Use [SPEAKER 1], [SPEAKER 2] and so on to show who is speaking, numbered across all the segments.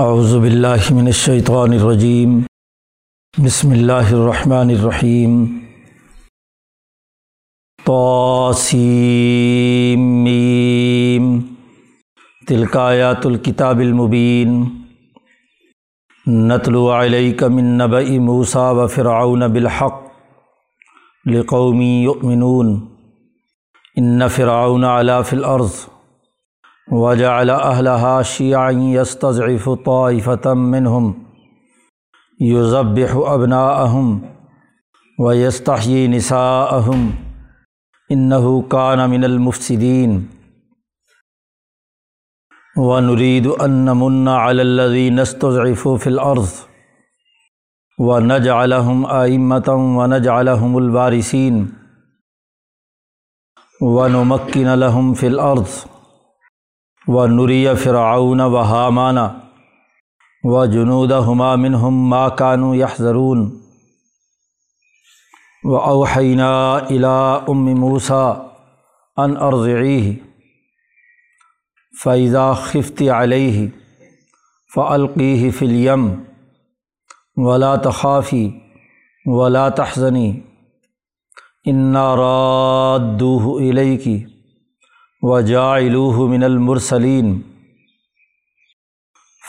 [SPEAKER 1] اعوذ باللہ من الشیطان الرجیم بسم اللہ الرحمن الرحیم طاسیم تلک آیات الکتاب المبین نتلو علیک من نبع موسیٰ و فرعون بالحق لقومی یؤمنون ان فرعون علا فی الارض وجعل اہلها شیعا یستضعف طائفة منهم یذبح ابناءهم ویستحیی نساءهم. انه کان من المفسدین ونريد ان نمن على الذين استضعفوا في الارض ونجعلهم ائمه ونجعلهم الوارثين. ونمكن لهم في الارض و ونري فرعون وهامان وجنودهما منهم ما كانوا يحذرون. وأوحينا إلى أم موسى أن أرضعيه. فإذا خفت عليه فألقيه في اليم. ولا تخافي ولا تحزني. إنا رادوه إليك وجاعلوه من المرسلين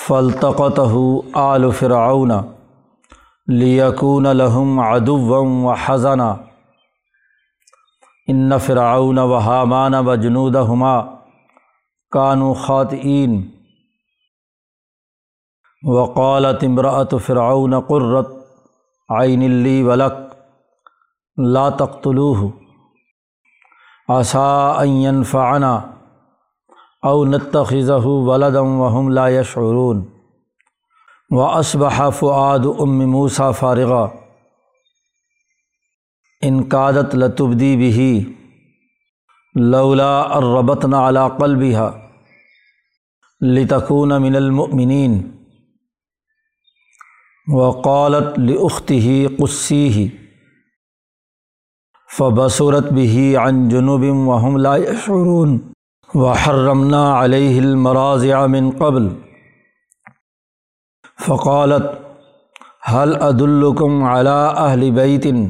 [SPEAKER 1] فالتقطه آل فرعون لیکون لہم عدوا و حضنا ان فرعون و حامان و جنودہما کانوا خاطئین وقالت امرأة فرعون قرت عین لی ولک لا تقتلوه. عسى ان ينفعنا او نتخذه ولدا وهم لا يشعرون. و اسبح فعاد ام موسا فارغہ انقادت لتبدی بھی لولا الربت نا علا قلبها. لتکون من المؤمنین وقالت لأخته قصیه فبصرت به عن جنوب وهم لا يشعرون وحرمنا عليه المراضع من قبل. فقالت حل عدالکم علا اہل بیتن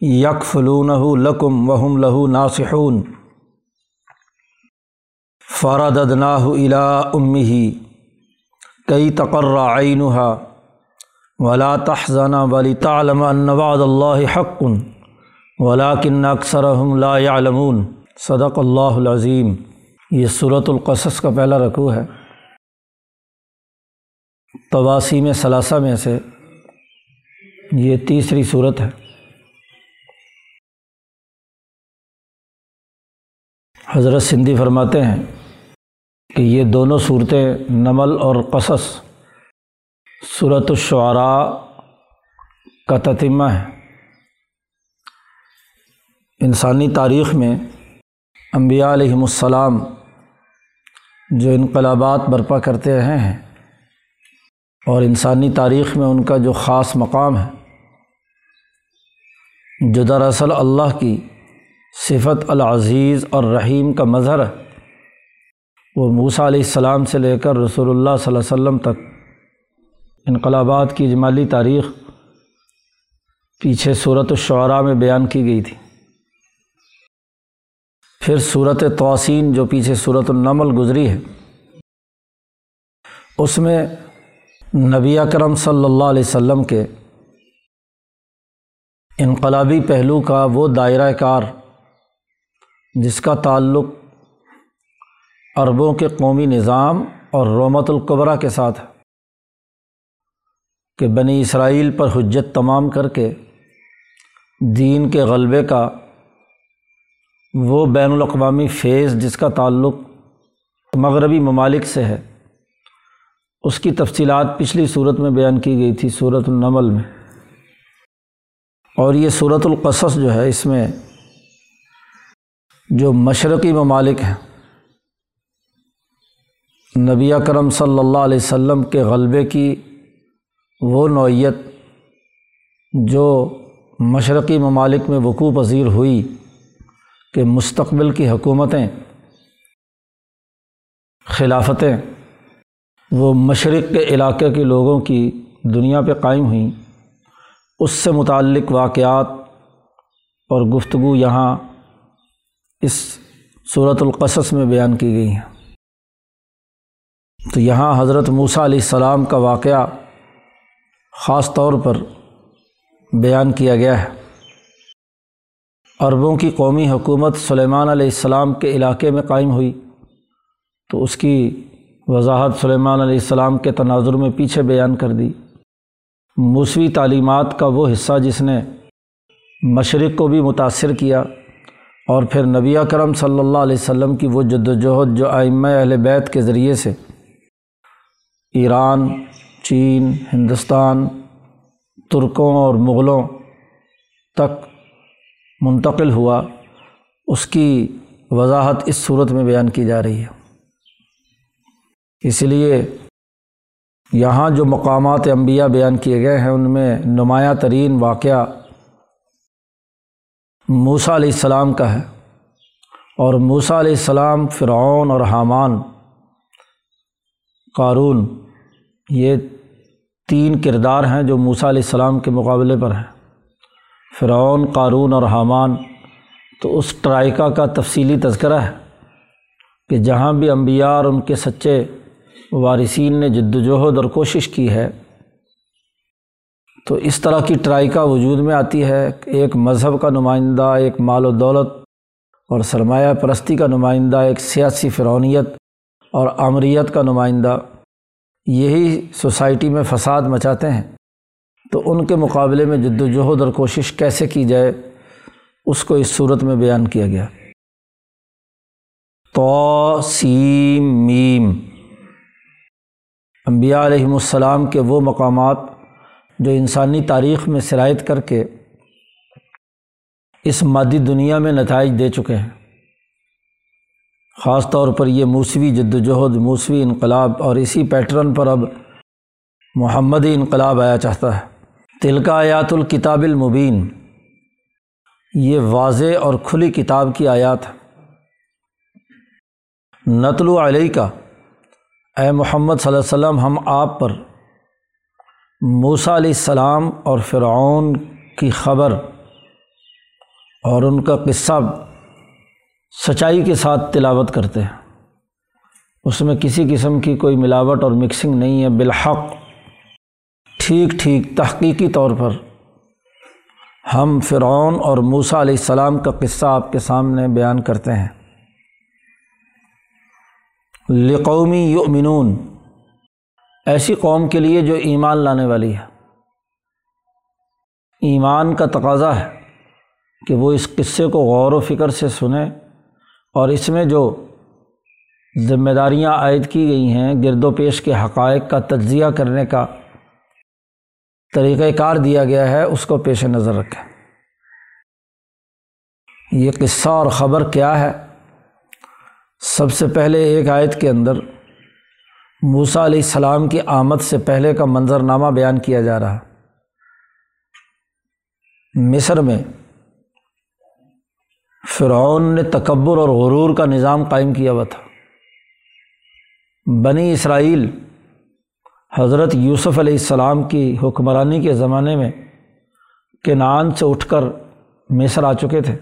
[SPEAKER 1] یک لکم وہم لہو ناصحون؟ فرد ادناہ الا امی کئی تقرر عینہا ولا تحزن ولی تعلم ان وعد اللہ حق. ولاکن اکثرهم لا يعلمون صدق اللہ العظیم۔ یہ صورت القصص کا پہلا رقوع ہے۔ تواسی میں ثلاثہ میں سے یہ تیسری صورت ہے۔ حضرت سندھی فرماتے ہیں کہ یہ دونوں صورتیں نمل اور قصص صورت الشعراء کا تتمہ ہے۔ انسانی تاریخ میں انبیاء علیہم السلام جو انقلابات برپا کرتے رہے ہیں اور انسانی تاریخ میں ان کا جو خاص مقام ہے، جو دراصل اللہ کی صفت العزیز اور رحیم کا مظہر ہے، وہ موسیٰ علیہ السلام سے لے کر رسول اللہ صلی اللہ علیہ وسلم تک انقلابات کی اجمالی تاریخ پیچھے صورت الشعراء میں بیان کی گئی تھی۔ پھر صورت توسین جو پیچھے صورت النمل گزری ہے، اس میں نبی اکرم صلی اللہ علیہ وسلم کے انقلابی پہلو کا وہ دائرۂ کار، جس کا تعلق عربوں کے قومی نظام اور رومت القبرہ کے ساتھ ہے، کہ بنی اسرائیل پر حجت تمام کر کے دین کے غلبے کا وہ بین الاقوامی فیض جس کا تعلق مغربی ممالک سے ہے، اس کی تفصیلات پچھلی صورت میں بیان کی گئی تھی، صورت النمل میں۔ اور یہ صورت القصص جو ہے، اس میں جو مشرقی ممالک ہیں، نبی کرم صلی اللہ علیہ وسلم کے غلبے کی وہ نوعیت جو مشرقی ممالک میں وقوع پذیر ہوئی۔ کہ مستقبل کی حکومتیں، خلافتیں، وہ مشرق کے علاقے کے لوگوں کی دنیا پہ قائم ہوئیں، اس سے متعلق واقعات اور گفتگو یہاں اس صورت القصص میں بیان کی گئی ہیں۔ تو یہاں حضرت موسیٰ علیہ السلام کا واقعہ خاص طور پر بیان کیا گیا ہے۔ عربوں کی قومی حکومت سلیمان علیہ السلام کے علاقے میں قائم ہوئی۔ تو اس کی وضاحت سلیمان علیہ السلام کے تناظر میں پیچھے بیان کر دی۔ موسوی تعلیمات کا وہ حصہ جس نے مشرق کو بھی متاثر کیا اور پھر نبی کرم صلی اللہ علیہ وسلم کی وہ جد وجہد جو آئمہ اہل بیت کے ذریعے سے ایران، چین، ہندوستان، ترکوں اور مغلوں تک منتقل ہوا، اس کی وضاحت اس صورت میں بیان کی جا رہی ہے۔ اس لیے یہاں جو مقامات انبیاء بیان کیے گئے ہیں، ان میں نمایاں ترین واقعہ موسیٰ علیہ السلام کا ہے۔ اور موسیٰ علیہ السلام، فرعون اور حامان، قارون، یہ تین کردار ہیں جو موسیٰ علیہ السلام کے مقابلے پر ہیں۔ فرعون، قارون اور حامان، تو اس ٹرائکا کا تفصیلی تذکرہ ہے کہ جہاں بھی انبیاء اور ان کے سچے وارثین نے جد وجہد اور کوشش کی ہے، تو اس طرح کی ٹرائکا وجود میں آتی ہے ایک مذہب کا نمائندہ، ایک مال و دولت اور سرمایہ پرستی کا نمائندہ، ایک سیاسی فرونیت اور آمریت کا نمائندہ، یہی سوسائٹی میں فساد مچاتے ہیں۔ تو ان کے مقابلے میں جد وجہد اور کوشش کیسے کی جائے، اس کو اس صورت میں بیان کیا گیا۔ تو سیم، میم۔ انبیاء علیہم السلام کے وہ مقامات جو انسانی تاریخ میں سرایت کر کے اس مادی دنیا میں نتائج دے چکے ہیں۔ خاص طور پر یہ موسوی جد وجہد موسوی انقلاب اور اسی پیٹرن پر اب محمدی انقلاب آیا چاہتا ہے۔ تلکا آیات الکتاب المبین۔ یہ واضح اور کھلی کتاب کی آیات۔ ہے نتل و علیہ کا اے محمد صلی اللہ علیہ وسلم، ہم آپ پر موسیٰ علیہ السلام اور فرعون کی خبر اور ان کا قصہ سچائی کے ساتھ تلاوت کرتے ہیں۔ اس میں کسی قسم کی کوئی ملاوٹ اور مکسنگ نہیں ہے، بالحق۔ ٹھیک ٹھیک تحقیقی طور پر ہم فرعون اور موسیٰ علیہ السلام کا قصہ آپ کے سامنے بیان کرتے ہیں۔ لقومی یؤمنون، ایسی قوم کے لیے جو ایمان لانے والی ہے۔ ایمان کا تقاضا ہے کہ وہ اس قصے کو غور و فکر سے سنیں اور اس میں جو ذمہ داریاں عائد کی گئی ہیں، گرد و پیش کے حقائق کا تجزیہ کرنے کا طریقۂ کار دیا گیا ہے، اس کو پیش نظر رکھیں۔ یہ قصہ اور خبر کیا ہے؟ سب سے پہلے ایک آیت کے اندر موسا علیہ السلام کی آمد سے پہلے کا منظر نامہ بیان کیا جا رہا۔ مصر میں فرعون نے تکبر اور غرور کا نظام قائم کیا ہوا تھا۔ بنی اسرائیل حضرت یوسف علیہ السلام کی حکمرانی کے زمانے میں کینان سے اٹھ کر مصر آ چکے تھے۔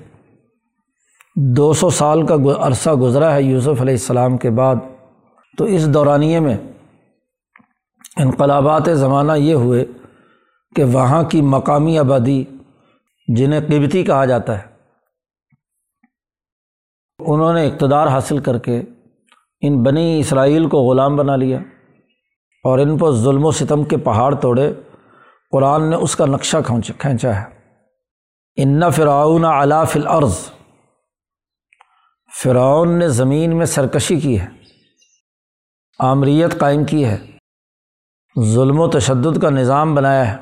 [SPEAKER 1] دو سو سال کا عرصہ گزرا ہے یوسف علیہ السلام کے بعد۔ تو اس دورانیے میں انقلابات زمانہ یہ ہوئے کہ وہاں کی مقامی آبادی جنہیں قبتی کہا جاتا ہے، انہوں نے اقتدار حاصل کر کے ان بنی اسرائیل کو غلام بنا لیا۔ اور ان پر ظلم و ستم کے پہاڑ توڑے۔ قرآن نے اس کا نقشہ کھینچا ہے۔ ان فراؤن علاف العرض فرعون نے زمین میں سرکشی کی ہے۔ آمریت قائم کی ہے۔ ظلم و تشدد کا نظام بنایا ہے۔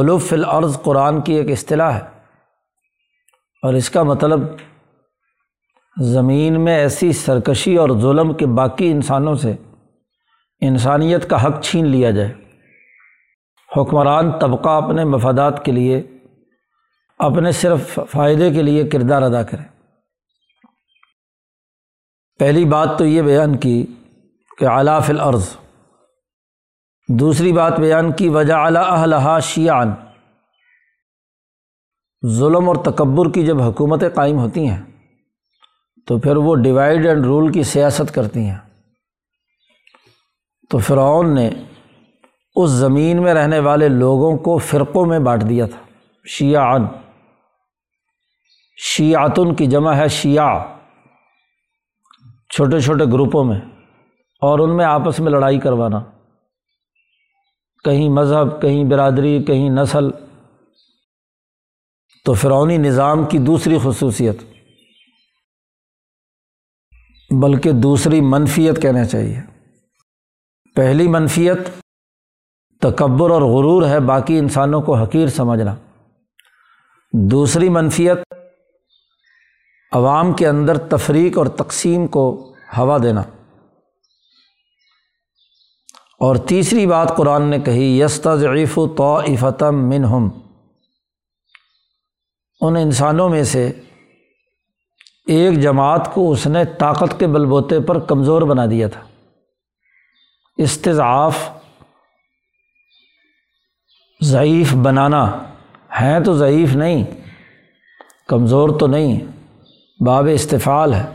[SPEAKER 1] علوف العرض قرآن کی ایک اصطلاح ہے۔ اور اس کا مطلب زمین میں ایسی سرکشی اور ظلم کے باقی انسانوں سے انسانیت کا حق چھین لیا جائے۔ حکمران طبقہ اپنے مفادات کے لیے، اپنے صرف فائدے کے لیے کردار ادا کرے پہلی بات تو یہ بیان کی کہ علاف العرض دوسری بات بیان کی وجہ اعلیٰ شیعان ظلم اور تکبر کی جب حکومتیں قائم ہوتی ہیں، تو پھر وہ ڈیوائڈ اینڈ رول کی سیاست کرتی ہیں۔ تو فرعون نے اس زمین میں رہنے والے لوگوں کو فرقوں میں بانٹ دیا تھا۔ شیعان شیعتن کی جمع ہے شیعہ۔ چھوٹے چھوٹے گروپوں میں۔ اور ان میں آپس میں لڑائی کروانا۔ کہیں مذہب، کہیں برادری، کہیں نسل۔ تو فرعونی نظام کی دوسری خصوصیت۔ بلکہ دوسری منفیت کہنا چاہیے۔ پہلی منفیت تکبر اور غرور ہے، باقی انسانوں کو حقیر سمجھنا۔ دوسری منفیت عوام کے اندر تفریق اور تقسیم کو ہوا دینا۔ اور تیسری بات قرآن نے کہی یستا ضعیف و توفتم منہم۔ ان انسانوں میں سے ایک جماعت کو اس نے طاقت کے بل بوتے پر کمزور بنا دیا تھا۔ استضعاف ضعیف بنانا ہیں تو ضعیف نہیں، کمزور تو نہیں، باب استفال ہے۔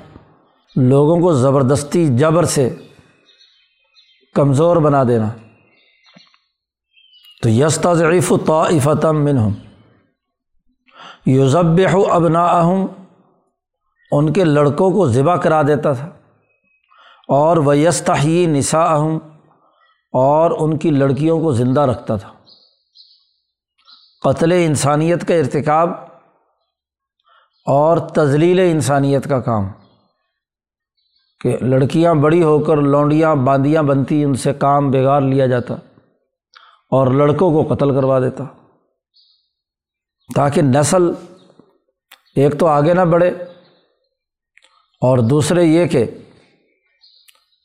[SPEAKER 1] لوگوں کو زبردستی جبر سے کمزور بنا دینا۔ تو یستا ضعیف و طافتم منہم۔ یوزب ابنا ان کے لڑکوں کو ذبح کرا دیتا تھا۔ اور وہ ویستحی نسا اہم اور ان کی لڑکیوں کو زندہ رکھتا تھا۔ قتل انسانیت کا ارتکاب اور تزلیل انسانیت کا کام۔ کہ لڑکیاں بڑی ہو کر لونڈیاں، باندیاں بنتی، ان سے کام بگاڑ لیا جاتا اور لڑکوں کو قتل کروا دیتا۔ تاکہ نسل ایک تو آگے نہ بڑھے اور دوسرے یہ کہ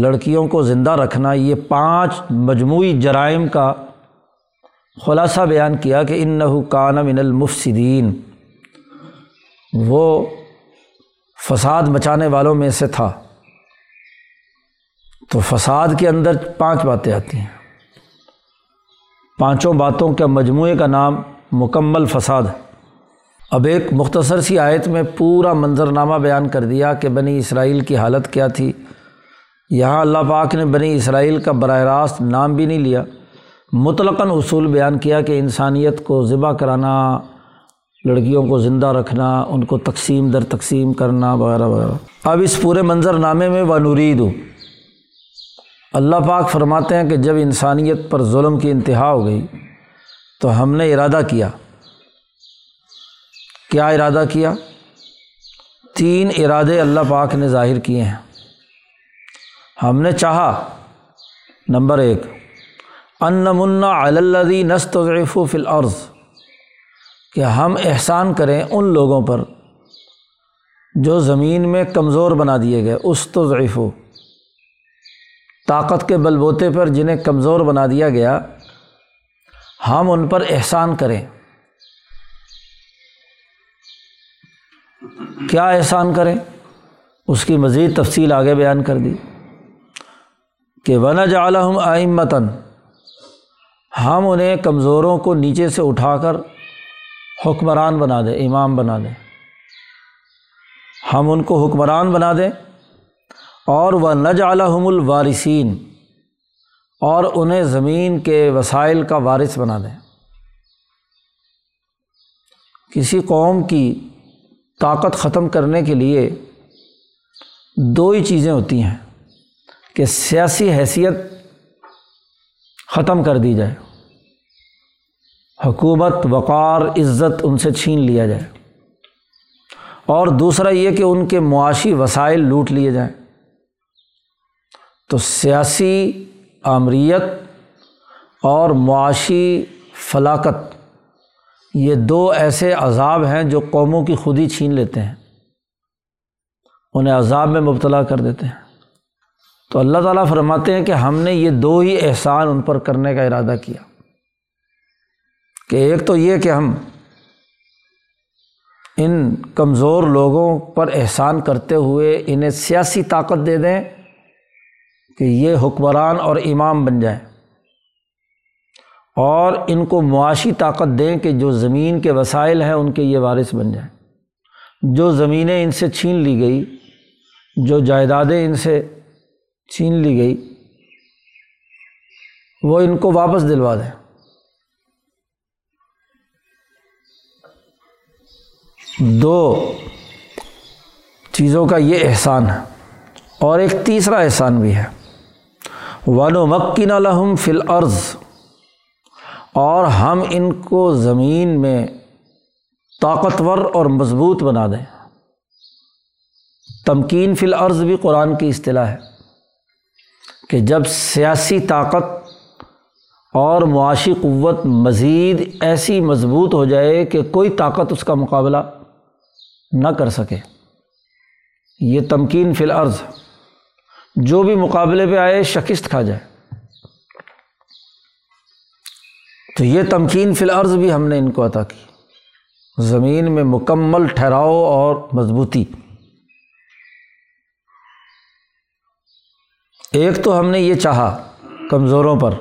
[SPEAKER 1] لڑکیوں کو زندہ رکھنا، یہ پانچ مجموعی جرائم کا خلاصہ بیان کیا کہ ان نحو کان من المفصدین وہ فساد مچانے والوں میں سے تھا۔ تو فساد کے اندر پانچ باتیں آتی ہیں۔ پانچوں باتوں کے مجموعے کا نام مکمل فساد۔ اب ایک مختصر سی آیت میں پورا منظرنامہ بیان کر دیا کہ بنی اسرائیل کی حالت کیا تھی۔ یہاں اللہ پاک نے بنی اسرائیل کا براہ راست نام بھی نہیں لیا۔ مطلقاً اصول بیان کیا کہ انسانیت کو ذبح کرانا، لڑکیوں کو زندہ رکھنا، ان کو تقسیم در تقسیم کرنا، وغیرہ وغیرہ۔ اب اس پورے منظر نامے میں وہ نورید اللہ پاک فرماتے ہیں کہ جب انسانیت پر ظلم کی انتہا ہو گئی تو ہم نے ارادہ کیا۔ کیا ارادہ کیا؟ تین ارادے اللہ پاک نے ظاہر کیے ہیں۔ ہم نے چاہا۔ نمبر ایک، ان منا اللّی نستضعف فی الارض، کہ ہم احسان کریں ان لوگوں پر جو زمین میں کمزور بنا دیے گئے۔ اس تو ضعیف طاقت کے بل بوتے پر جنہیں کمزور بنا دیا گیا۔ ہم ان پر احسان کریں۔ کیا احسان کریں؟ اس کی مزید تفصیل آگے بیان کر دی۔ کہ ون جعلہم آئمتاً ہم انہیں کمزوروں کو نیچے سے اٹھا کر حکمران بنا دیں، امام بنا دیں۔ ہم ان کو حکمران بنا دیں۔ اور وہ نج عالم الوارثین اور انہیں زمین کے وسائل کا وارث بنا دیں۔ کسی قوم کی طاقت ختم کرنے کے لیے دو ہی چیزیں ہوتی ہیں۔ کہ سیاسی حیثیت ختم کر دی جائے۔ حکومت، وقار، عزت ان سے چھین لیا جائے۔ اور دوسرا یہ کہ ان کے معاشی وسائل لوٹ لیے جائیں۔ تو سیاسی آمریت اور معاشی فلاکت، یہ دو ایسے عذاب ہیں جو قوموں کی خود ہی چھین لیتے ہیں۔ انہیں عذاب میں مبتلا کر دیتے ہیں۔ تو اللہ تعالیٰ فرماتے ہیں کہ ہم نے یہ دو ہی احسان ان پر کرنے کا ارادہ کیا کہ ایک تو یہ کہ ہم ان کمزور لوگوں پر احسان کرتے ہوئے انہیں سیاسی طاقت دے دیں کہ یہ حکمران اور امام بن جائیں اور ان کو معاشی طاقت دیں کہ جو زمین کے وسائل ہیں ان کے یہ وارث بن جائیں جو زمینیں ان سے چھین لی گئی جو جائیدادیں ان سے چھین لی گئی۔ وہ ان کو واپس دلوا دیں دو چیزوں کا یہ احسان ہے اور ایک تیسرا احسان بھی ہے۔ ون و مکین الحم فل عرض اور ہم ان کو زمین میں طاقتور اور مضبوط بنا دیں۔ تمکین فی العرض بھی قرآن کی اصطلاح ہے۔ کہ جب سیاسی طاقت اور معاشی قوت مزید ایسی مضبوط ہو جائے کہ کوئی طاقت اس کا مقابلہ نہ کر سکے۔ یہ تمکین فی العرض جو بھی مقابلے پہ آئے شکست کھا جائے۔ تو یہ تمکین فی العرض بھی ہم نے ان کو عطا کی۔ زمین میں مکمل ٹھہراؤ اور مضبوطی۔ ایک تو ہم نے یہ چاہا کمزوروں پر،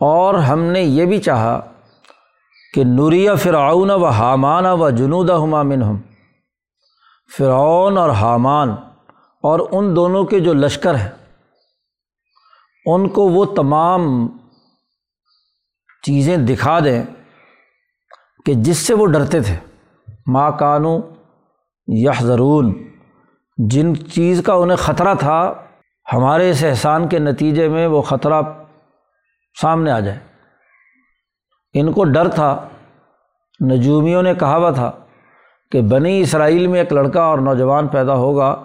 [SPEAKER 1] اور ہم نے یہ بھی چاہا کہ نوریہ فرعون و حامان و جنود ہمامن ہم فرعون اور حامان اور ان دونوں کے جو لشکر ہیں، ان کو وہ تمام چیزیں دکھا دیں کہ جس سے وہ ڈرتے تھے۔ ماں کانو یا ضرون جن چیز کا انہیں خطرہ تھا ہمارے اس احسان کے نتیجے میں وہ خطرہ سامنے آ جائے۔ ان کو ڈر تھا، نجومیوں نے کہا ہوا تھا کہ بنی اسرائیل میں ایک لڑکا اور نوجوان پیدا ہوگا،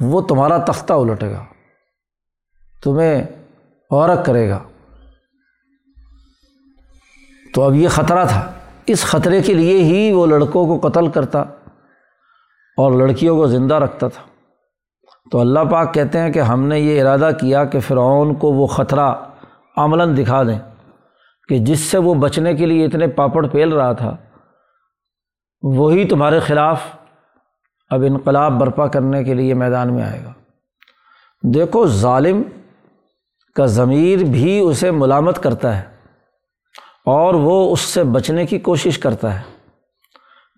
[SPEAKER 1] وہ تمہارا تختہ الٹے گا، تمہیں غورک کرے گا۔ تو اب یہ خطرہ تھا۔ اس خطرے کے لیے ہی وہ لڑکوں کو قتل کرتا اور لڑکیوں کو زندہ رکھتا تھا۔ تو اللہ پاک کہتے ہیں کہ ہم نے یہ ارادہ کیا کہ فرعون کو وہ خطرہ عملاً دکھا دیں کہ جس سے وہ بچنے کے لیے اتنے پاپڑ پھیل رہا تھا، وہی تمہارے خلاف اب انقلاب برپا کرنے کے لیے میدان میں آئے گا۔ دیکھو، ظالم کا ضمیر بھی اسے ملامت کرتا ہے اور وہ اس سے بچنے کی کوشش کرتا ہے،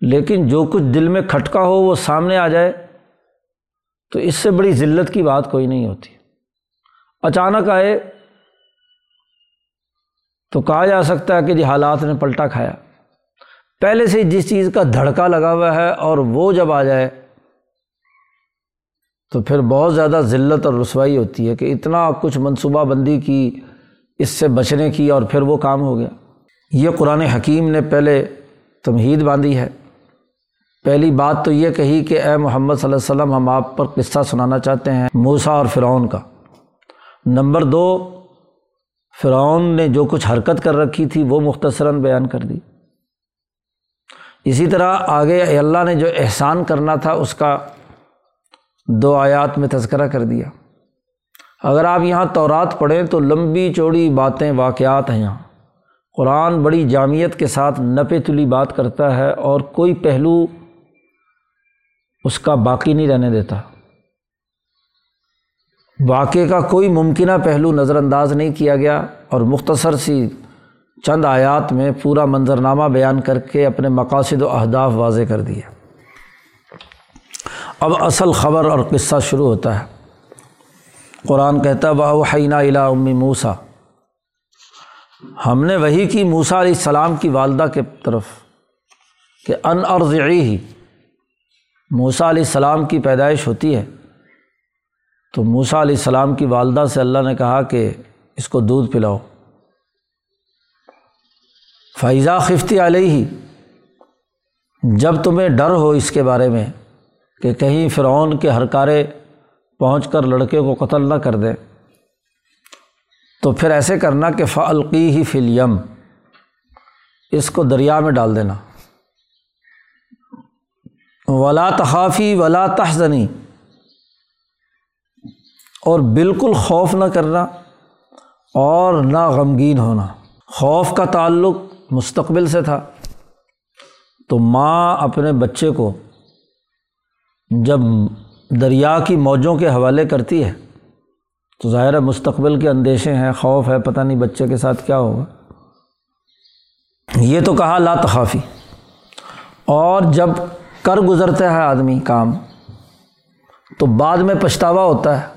[SPEAKER 1] لیکن جو کچھ دل میں کھٹکا ہو وہ سامنے آ جائے تو اس سے بڑی ذلت کی بات کوئی نہیں ہوتی۔ اچانک آئے تو کہا جا سکتا ہے کہ جی حالات نے پلٹا کھایا۔ پہلے سے جس چیز کا دھڑکا لگا ہوا ہے اور وہ جب آ جائے تو پھر بہت زیادہ ذلت اور رسوائی ہوتی ہے کہ اتنا کچھ منصوبہ بندی کی، اس سے بچنے کی اور پھر وہ کام ہو گیا۔ یہ قرآن حکیم نے پہلے تمہید باندھی ہے۔ پہلی بات تو یہ کہی کہ اے محمد صلی اللہ علیہ وسلم، ہم آپ پر قصہ سنانا چاہتے ہیں موسا اور فرعون کا۔ نمبر دو، فرعون نے جو کچھ حرکت کر رکھی تھی وہ مختصراً بیان کر دی۔ اسی طرح آگے اللہ نے جو احسان کرنا تھا اس کا دو آیات میں تذکرہ کر دیا۔ اگر آپ یہاں تورات پڑھیں تو لمبی چوڑی باتیں واقعات ہیں یہاں۔ قرآن بڑی جامعت کے ساتھ نپے تلی بات کرتا ہے اور کوئی پہلو اس کا باقی نہیں رہنے دیتا۔ واقعے کا کوئی ممکنہ پہلو نظر انداز نہیں کیا گیا اور مختصر سی چند آیات میں پورا منظرنامہ بیان کر کے اپنے مقاصد و اہداف واضح کر دیا۔ اب اصل خبر اور قصہ شروع ہوتا ہے۔ قرآن کہتا باؤ حینہ الا امی موسا ہم نے وہی کی موسا علیہ السلام کی والدہ کے طرف کہ ان ہی موسا علیہ السلام کی پیدائش ہوتی ہے تو موسا علیہ السلام کی والدہ سے اللہ نے کہا کہ اس کو دودھ پلاؤ۔ فیضا خفتی علیہ ہی جب تمہیں ڈر ہو اس کے بارے میں کہ کہیں فرعون کے ہر کارے پہنچ کر لڑکے کو قتل نہ کر دیں تو پھر ایسے کرنا کہ فعلقی ہی فلیم اس کو دریا میں ڈال دینا۔ ولا تخافی ولا تحزنی۔ اور بالکل خوف نہ کرنا اور نہ غمگین ہونا۔ خوف کا تعلق مستقبل سے تھا۔ تو ماں اپنے بچے کو جب دریا کی موجوں کے حوالے کرتی ہے تو ظاہر مستقبل کے اندیشے ہیں، خوف ہے، پتہ نہیں بچے کے ساتھ کیا ہوگا۔ یہ تو کہا لا تخافی۔ اور جب کر گزرتا ہے آدمی کام۔ تو بعد میں پچھتاوا ہوتا ہے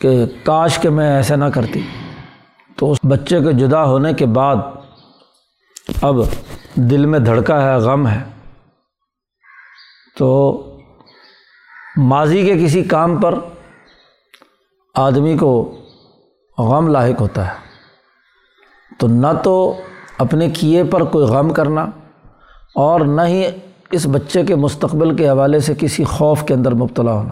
[SPEAKER 1] کہ کاش کہ میں ایسے نہ کرتی۔ تو اس بچے کے جدا ہونے کے بعد اب دل میں دھڑکا ہے، غم ہے۔ تو ماضی کے کسی کام پر آدمی کو غم لاحق ہوتا ہے۔ تو نہ تو اپنے کیے پر کوئی غم کرنا اور نہ ہی اس بچے کے مستقبل کے حوالے سے کسی خوف کے اندر مبتلا ہونا۔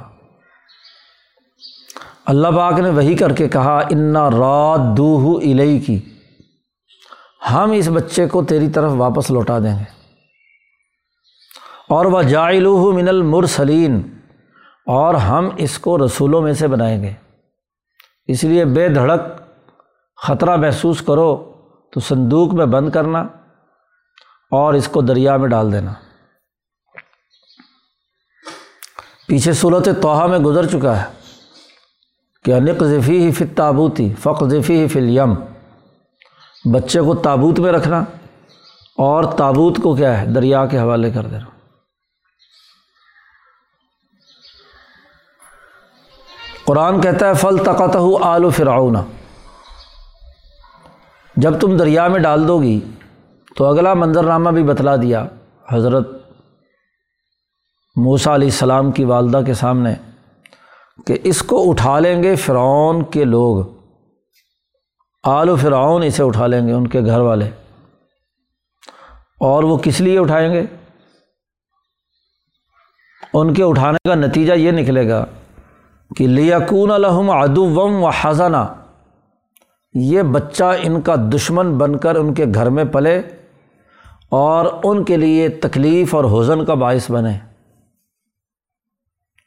[SPEAKER 1] اللہ پاک نے وہی کر کے کہا، انا رات دو الہی کی ہم اس بچے کو تیری طرف واپس لوٹا دیں گے۔ اور وہ جائلوہ من المرسلین اور ہم اس کو رسولوں میں سے بنائیں گے۔ اس لیے بے دھڑک خطرہ محسوس کرو، تو صندوق میں بند کرنا۔ اور اس کو دریا میں ڈال دینا۔ پیچھے صورت توحہ میں گزر چکا ہے کہ انق ذفی ہی فت تابوتی فق ذفی ہی فلیم بچے کو تابوت میں رکھنا اور تابوت کو کیا ہے؟ دریا کے حوالے کر دینا۔ قرآن کہتا ہے فل تقت آل و فرعون۔ جب تم دریا میں ڈال دو گی تو اگلا منظرنامہ بھی بتلا دیا حضرت موسا علیہ السلام کی والدہ کے سامنے کہ اس کو اٹھا لیں گے فرعون کے لوگ۔ آل و فرعون اسے اٹھا لیں گے، ان کے گھر والے۔ اور وہ کس لیے اٹھائیں گے؟ ان کے اٹھانے کا نتیجہ یہ نکلے گا کہ لیکون الحم ادو وم و حضانہ یہ بچہ ان کا دشمن بن کر ان کے گھر میں پلے۔ اور ان کے لیے تکلیف اور حزن کا باعث بنے۔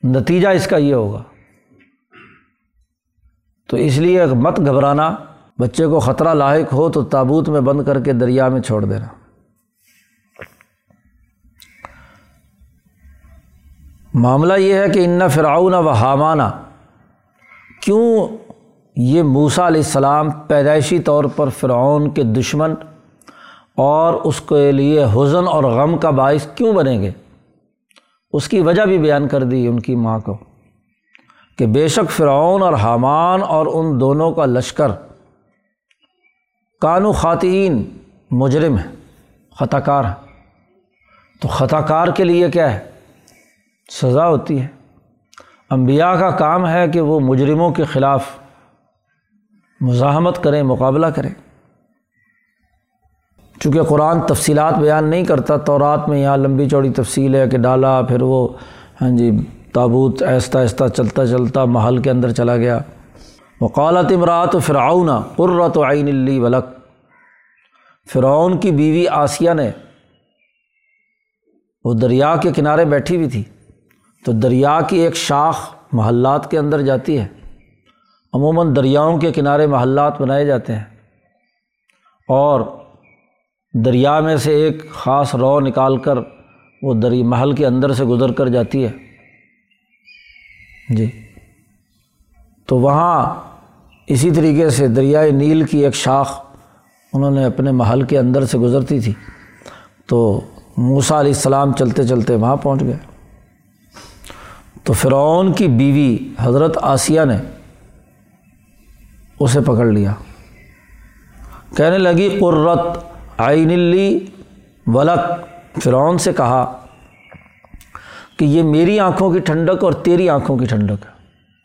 [SPEAKER 1] نتیجہ اس کا یہ ہوگا۔ تو اس لیے مت گھبرانا، بچے کو خطرہ لاحق ہو تو تابوت میں بند کر کے دریا میں چھوڑ دینا۔ معاملہ یہ ہے کہ ان فرعون و حامانہ کیوں یہ موسا علیہ السلام پیدائشی طور پر فرعون کے دشمن اور اس کے لیے حزن اور غم کا باعث کیوں بنیں گے؟ اس کی وجہ بھی بیان کر دی ان کی ماں کو کہ بے شک فرعون اور حامان اور ان دونوں کا لشکر کانو خواتین مجرم ہے خطا کار ہے تو خطا کار کے لیے کیا ہے؟ سزا ہوتی ہے۔ امبیا کا کام ہے کہ وہ مجرموں کے خلاف مزاحمت کریں، مقابلہ کریں۔ چونکہ قرآن تفصیلات بیان نہیں کرتا تو رات میں یہاں لمبی چوڑی تفصیل ہے کہ ڈالا، پھر وہ ہاں جی تابوت ایستا ایستا چلتا چلتا محل کے اندر چلا گیا۔ وقالت امرات فرعون، قرۃ عین اللی ولک۔ فرعون کی بیوی آسیہ نے، وہ دریا کے کنارے بیٹھی ہوئی تھی۔ تو دریا کی ایک شاخ محلات کے اندر جاتی ہے۔ عموماً دریاؤں کے کنارے محلات بنائے جاتے ہیں۔ اور دریا میں سے ایک خاص رو نکال کر وہ دری محل کے اندر سے گزر کر جاتی ہے۔ جی۔ تو وہاں اسی طریقے سے دریائے نیل کی ایک شاخ انہوں نے اپنے محل کے اندر سے گزرتی تھی۔ تو موسا علیہ السلام چلتے چلتے وہاں پہنچ گئے۔ تو فرعون کی بیوی حضرت آسیہ نے اسے پکڑ لیا۔ کہنے لگی قرت آئین لی ولک۔ فرعون سے کہا کہ یہ میری آنکھوں کی ٹھنڈک اور تیری آنکھوں کی ٹھنڈک ہے۔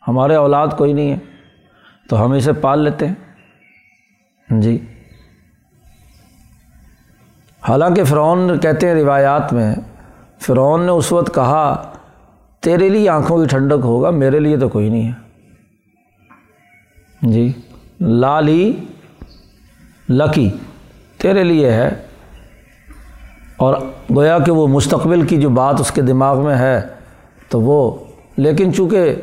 [SPEAKER 1] ہمارے اولاد کوئی نہیں ہے، تو ہم اسے پال لیتے ہیں۔ جی۔ حالانکہ فرعون کہتے ہیں روایات میں، فرعون نے اس وقت کہا، تیرے لیے آنکھوں کی ٹھنڈک ہوگا، میرے لیے تو کوئی نہیں ہے۔ جی۔ لالی لکی۔ تیرے لیے ہے اور گویا کہ وہ مستقبل کی جو بات اس کے دماغ میں ہے تو وہ لیکن چونکہ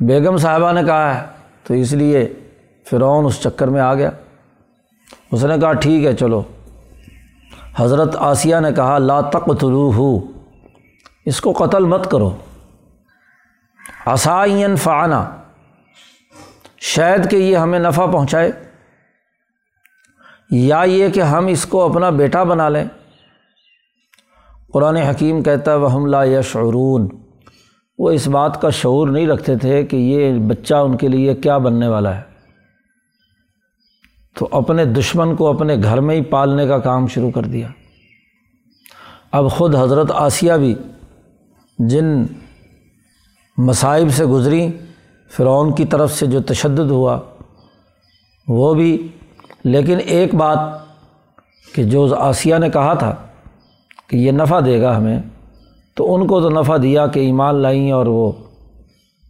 [SPEAKER 1] بیگم صاحبہ نے کہا ہے تو اس لیے فرعون اس چکر میں آ گیا۔ اس نے کہا ٹھیک ہے، چلو۔ حضرت آسیہ نے کہا، لا تقتلو ہو اس کو قتل مت کرو۔ آسائین فعانہ شاید کہ یہ ہمیں نفع پہنچائے۔ یا یہ کہ ہم اس کو اپنا بیٹا بنا لیں۔ قرآن حکیم کہتا ہے وہ حملہ یا شعرون وہ اس بات کا شعور نہیں رکھتے تھے کہ یہ بچہ ان کے لیے کیا بننے والا ہے۔ تو اپنے دشمن کو اپنے گھر میں ہی پالنے کا کام شروع کر دیا۔ اب خود حضرت آسیہ بھی جن مصائب سے گزری، فرعون کی طرف سے جو تشدد ہوا، وہ بھی لیکن ایک بات کہ جو آسیہ نے کہا تھا کہ یہ نفع دے گا ہمیں، تو ان کو تو نفع دیا کہ ایمان لائیں اور وہ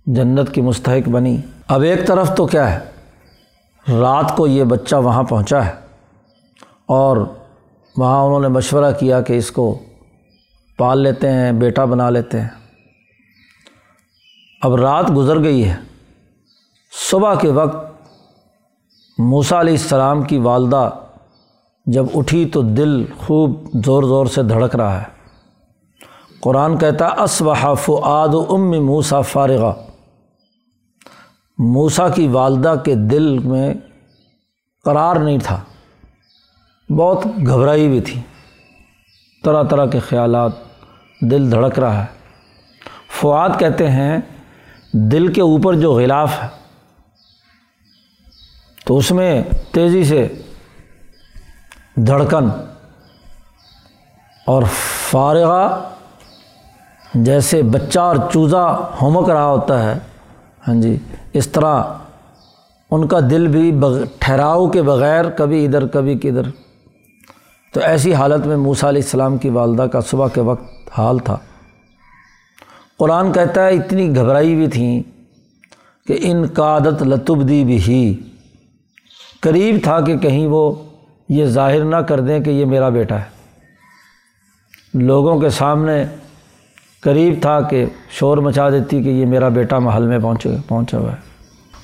[SPEAKER 1] جنت کی مستحق بنی اب ایک طرف تو کیا ہے؟ رات کو یہ بچہ وہاں پہنچا ہے اور وہاں انہوں نے مشورہ کیا کہ اس کو پال لیتے ہیں، بیٹا بنا لیتے ہیں۔ اب رات گزر گئی ہے، صبح کے وقت موسا علیہ السلام کی والدہ جب اٹھی تو دل خوب زور زور سے دھڑک رہا ہے۔ قرآن کہتا اسبح فعاد ام موسا فارغہ۔ موسا کی والدہ کے دل میں قرار نہیں تھا۔ بہت گھبرائی بھی تھی۔ طرح طرح کے خیالات دل دھڑک رہا ہے۔ فعاد کہتے ہیں، دل کے اوپر جو غلاف ہے تو اس میں تیزی سے دھڑکن اور فارغہ جیسے بچہ اور چوزا ہومک رہا ہوتا ہے ہاں جی اس طرح ان کا دل بھی ٹھہراؤ کے بغیر کبھی ادھر کبھی کدھر۔ تو ایسی حالت میں موسا علیہ السلام کی والدہ کا صبح کے وقت حال تھا۔ قرآن کہتا ہے، اتنی گھبرائی بھی تھیں کہ ان کا عادت لطبدی بھی ہی۔ قریب تھا کہ کہیں وہ یہ ظاہر نہ کر دیں کہ یہ میرا بیٹا ہے۔ لوگوں کے سامنے قریب تھا کہ شور مچا دیتی کہ یہ میرا بیٹا محل میں پہنچے پہنچا ہوا ہے۔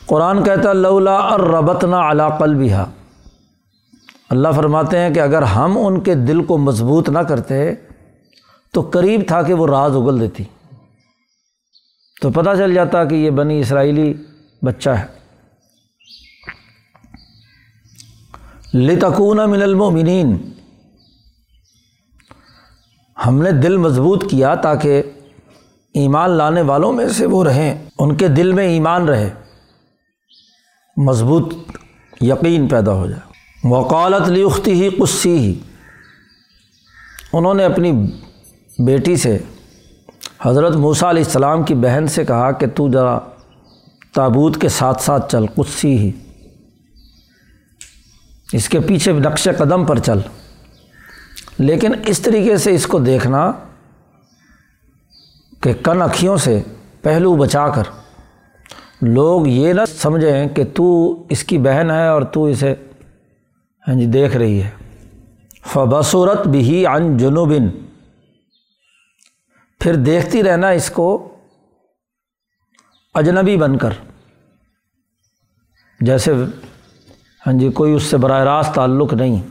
[SPEAKER 1] قرآن کہتا لولا اور ربت نہ علاقل بھی اللہ فرماتے ہیں کہ اگر ہم ان کے دل کو مضبوط نہ کرتے تو قریب تھا کہ وہ راز اگل دیتی۔ تو پتہ چل جاتا کہ یہ بنی اسرائیلی بچہ ہے۔ لتکون من المؤمنین۔ ہم نے دل مضبوط کیا تاکہ ایمان لانے والوں میں سے وہ رہیں، ان کے دل میں ایمان رہے۔ مضبوط یقین پیدا ہو جائے۔ وقالت اختی ہی قصی ہی۔ انہوں نے اپنی بیٹی سے حضرت موسیٰ علیہ السلام کی بہن سے کہا کہ تو ذرا تابوت کے ساتھ ساتھ چل، قصی ہی۔ اس کے پیچھے نقش قدم پر چل۔ لیکن اس طریقے سے اس کو دیکھنا کہ کن اکھیوں سے پہلو بچا کر۔ لوگ یہ نہ سمجھیں کہ تو اس کی بہن ہے اور تو اسے ہاں جی دیکھ رہی ہے۔ فبصورت بھی ان جنوبن۔ پھر دیکھتی رہنا اس کو اجنبی بن کر۔ جیسے ہاں جی کوئی اس سے براہ راست تعلق نہیں۔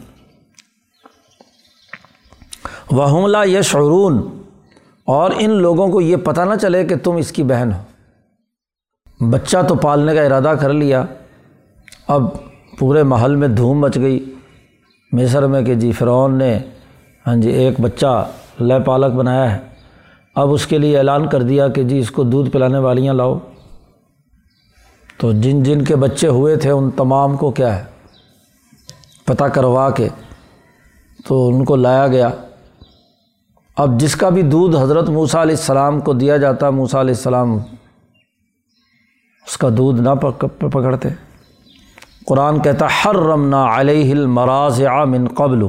[SPEAKER 1] وہ یشعرون اور ان لوگوں کو یہ پتہ نہ چلے کہ تم اس کی بہن ہو۔ بچہ تو پالنے کا ارادہ کر لیا۔ اب پورے محل میں دھوم مچ گئی۔ مصر میں کہ جی فرعون نے ہاں جی ایک بچہ لے پالک بنایا ہے۔ اب اس کے لیے اعلان کر دیا کہ جی اس کو دودھ پلانے والیاں لاؤ۔ تو جن جن کے بچے ہوئے تھے، ان تمام کو کیا ہے؟ پتہ کروا کے تو ان کو لایا گیا۔ اب جس کا بھی دودھ حضرت موسیٰ علیہ السلام کو دیا جاتا، موسیٰ علیہ السلام اس کا دودھ نہ پکڑتے۔ قرآن کہتا ہر رمنا علیہ المراض من قبل.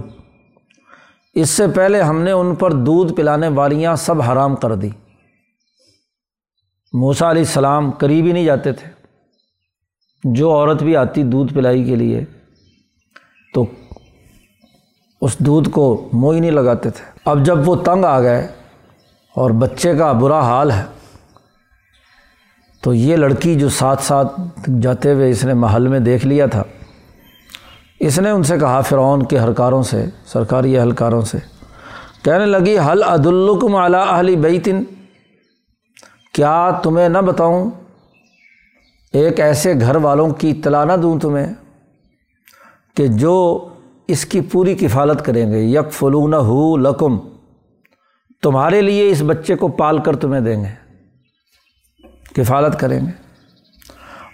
[SPEAKER 1] اس سے پہلے ہم نے ان پر دودھ پلانے والیاں سب حرام کر دی۔ موسا علیہ السلام قریب ہی نہیں جاتے تھے۔ جو عورت بھی آتی دودھ پلائی کے لیے، تو اس دودھ کو منہ ہی نہیں لگاتے تھے۔ اب جب وہ تنگ آ گئے اور بچے کا برا حال ہے، تو یہ لڑکی جو ساتھ ساتھ جاتے ہوئے اس نے محل میں دیکھ لیا تھا۔ اس نے ان سے کہا، فرعون کے اہلکاروں سے، سرکاری اہلکاروں سے۔ کہنے لگی حل عدالکم اعلیٰ اہلی بیتن کیا تمہیں نہ بتاؤں ایک ایسے گھر والوں کی اطلاع نہ دوں تمہیں کہ جو اس کی پوری کفالت کریں گے۔ یک فلون ہو لکم، تمہارے لیے اس بچے کو پال کر تمہیں دیں گے، کفالت کریں گے۔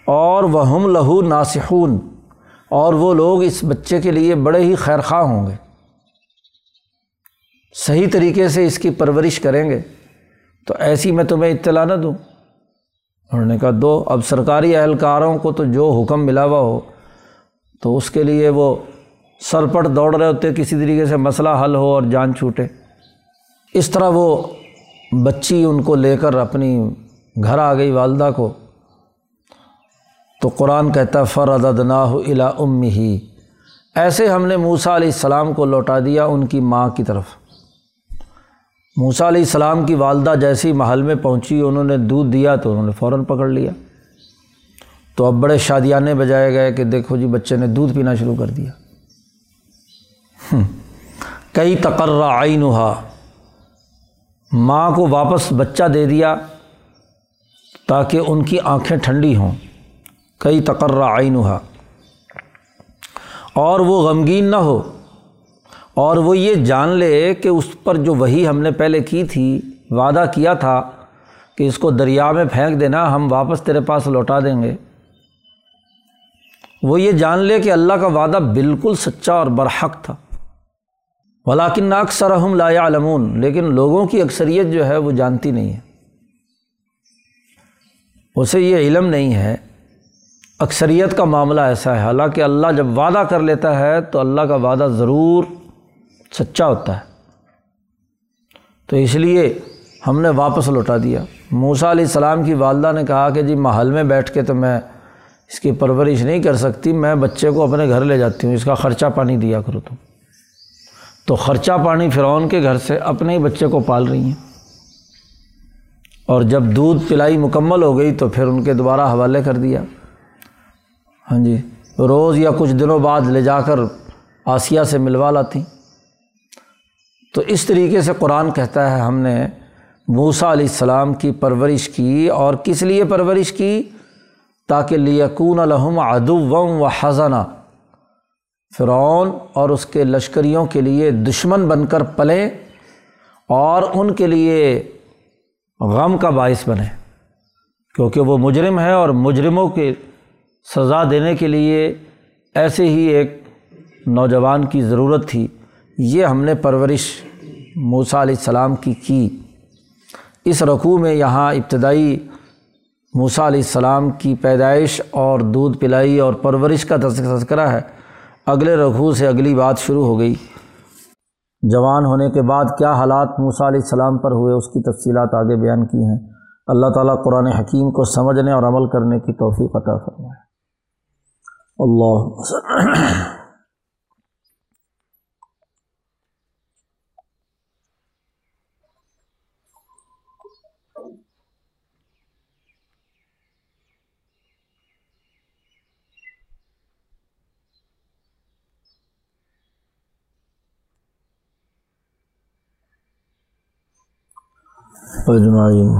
[SPEAKER 1] اور وہ ہم لہو ناسخون اور وہ لوگ اس بچے کے لیے بڑے ہی خیر خواہ ہوں گے۔ صحیح طریقے سے اس کی پرورش کریں گے، تو ایسی میں تمہیں اطلاع نہ دوں۔ انہوں نے کہا، دو، اب سرکاری اہلکاروں کو تو جو حکم ملا ہوا ہو، تو اس کے لیے وہ سرپٹ دوڑ رہے ہوتے، کسی طریقے سے مسئلہ حل ہو اور جان چھوٹے۔ اس طرح وہ بچی ان کو لے کر اپنی گھر آ گئی والدہ کو۔ تو قرآن کہتا فرد نا الا ام ہی ایسے ہم نے موسا علیہ السلام کو لوٹا دیا ان کی ماں کی طرف۔ موسا علیہ السلام کی والدہ جیسی محل میں پہنچی، انہوں نے دودھ دیا تو انہوں نے فوراً پکڑ لیا۔ تو اب بڑے شادیانے بجائے گئے کہ دیکھو جی بچے نے دودھ پینا شروع کر دیا۔ کئی تقرر آئین ماں کو واپس بچہ دے دیا تاکہ ان کی آنکھیں ٹھنڈی ہوں۔ کئی تقرر آئین اور وہ غمگین نہ ہو۔ اور وہ یہ جان لے کہ اس پر جو وہی ہم نے پہلے کی تھی، وعدہ کیا تھا کہ اس کو دریا میں پھینک دینا، ہم واپس تیرے پاس لوٹا دیں گے۔ وہ یہ جان لے کہ اللہ کا وعدہ بالکل سچا اور برحق تھا۔ ولاکن اکثر ہم لا علمون لیکن لوگوں کی اکثریت جو ہے وہ جانتی نہیں ہے۔ اسے یہ علم نہیں ہے۔ اکثریت کا معاملہ ایسا ہے، حالانکہ اللہ جب وعدہ کر لیتا ہے تو اللہ کا وعدہ ضرور سچا ہوتا ہے۔ تو اس لیے ہم نے واپس لوٹا دیا۔ موسا علیہ السلام کی والدہ نے کہا کہ جی محل میں بیٹھ کے تو میں اس کی پرورش نہیں کر سکتی، میں بچے کو اپنے گھر لے جاتی ہوں، اس کا خرچہ پانی دیا کرو تم۔ تو خرچہ پانی فرعون کے گھر سے اپنے ہی بچے کو پال رہی ہیں۔ اور جب دودھ پلائی مکمل ہو گئی تو پھر ان کے دوبارہ حوالے کر دیا۔ ہاں جی روز یا کچھ دنوں بعد لے جا کر آسیہ سے ملوا لاتی۔ تو اس طریقے سے قرآن کہتا ہے ہم نے موسا علیہ السلام کی پرورش کی اور کس لیے پرورش کی؟ تاکہ لیکون الحم ادو و حضنا فرعون اور اس کے لشکریوں کے لیے دشمن بن کر پلیں اور ان کے لیے غم کا باعث بنے کیونکہ وہ مجرم ہے اور مجرموں کے سزا دینے کے لیے ایسے ہی ایک نوجوان کی ضرورت تھی۔ یہ ہم نے پرورش موسا علیہ السلام کی کی۔ اس رقوع میں یہاں ابتدائی موسا علیہ السلام کی پیدائش اور دودھ پلائی اور پرورش کا تذکرہ ہے۔ اگلے رقوع سے اگلی بات شروع ہو گئی۔ جوان ہونے کے بعد کیا حالات موسا علیہ السلام پر ہوئے اس کی تفصیلات آگے بیان کی ہیں۔ اللہ تعالیٰ قرآن حکیم کو سمجھنے اور عمل کرنے کی توفیق عطا فرمائے۔ اللہ اجمعین